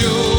show.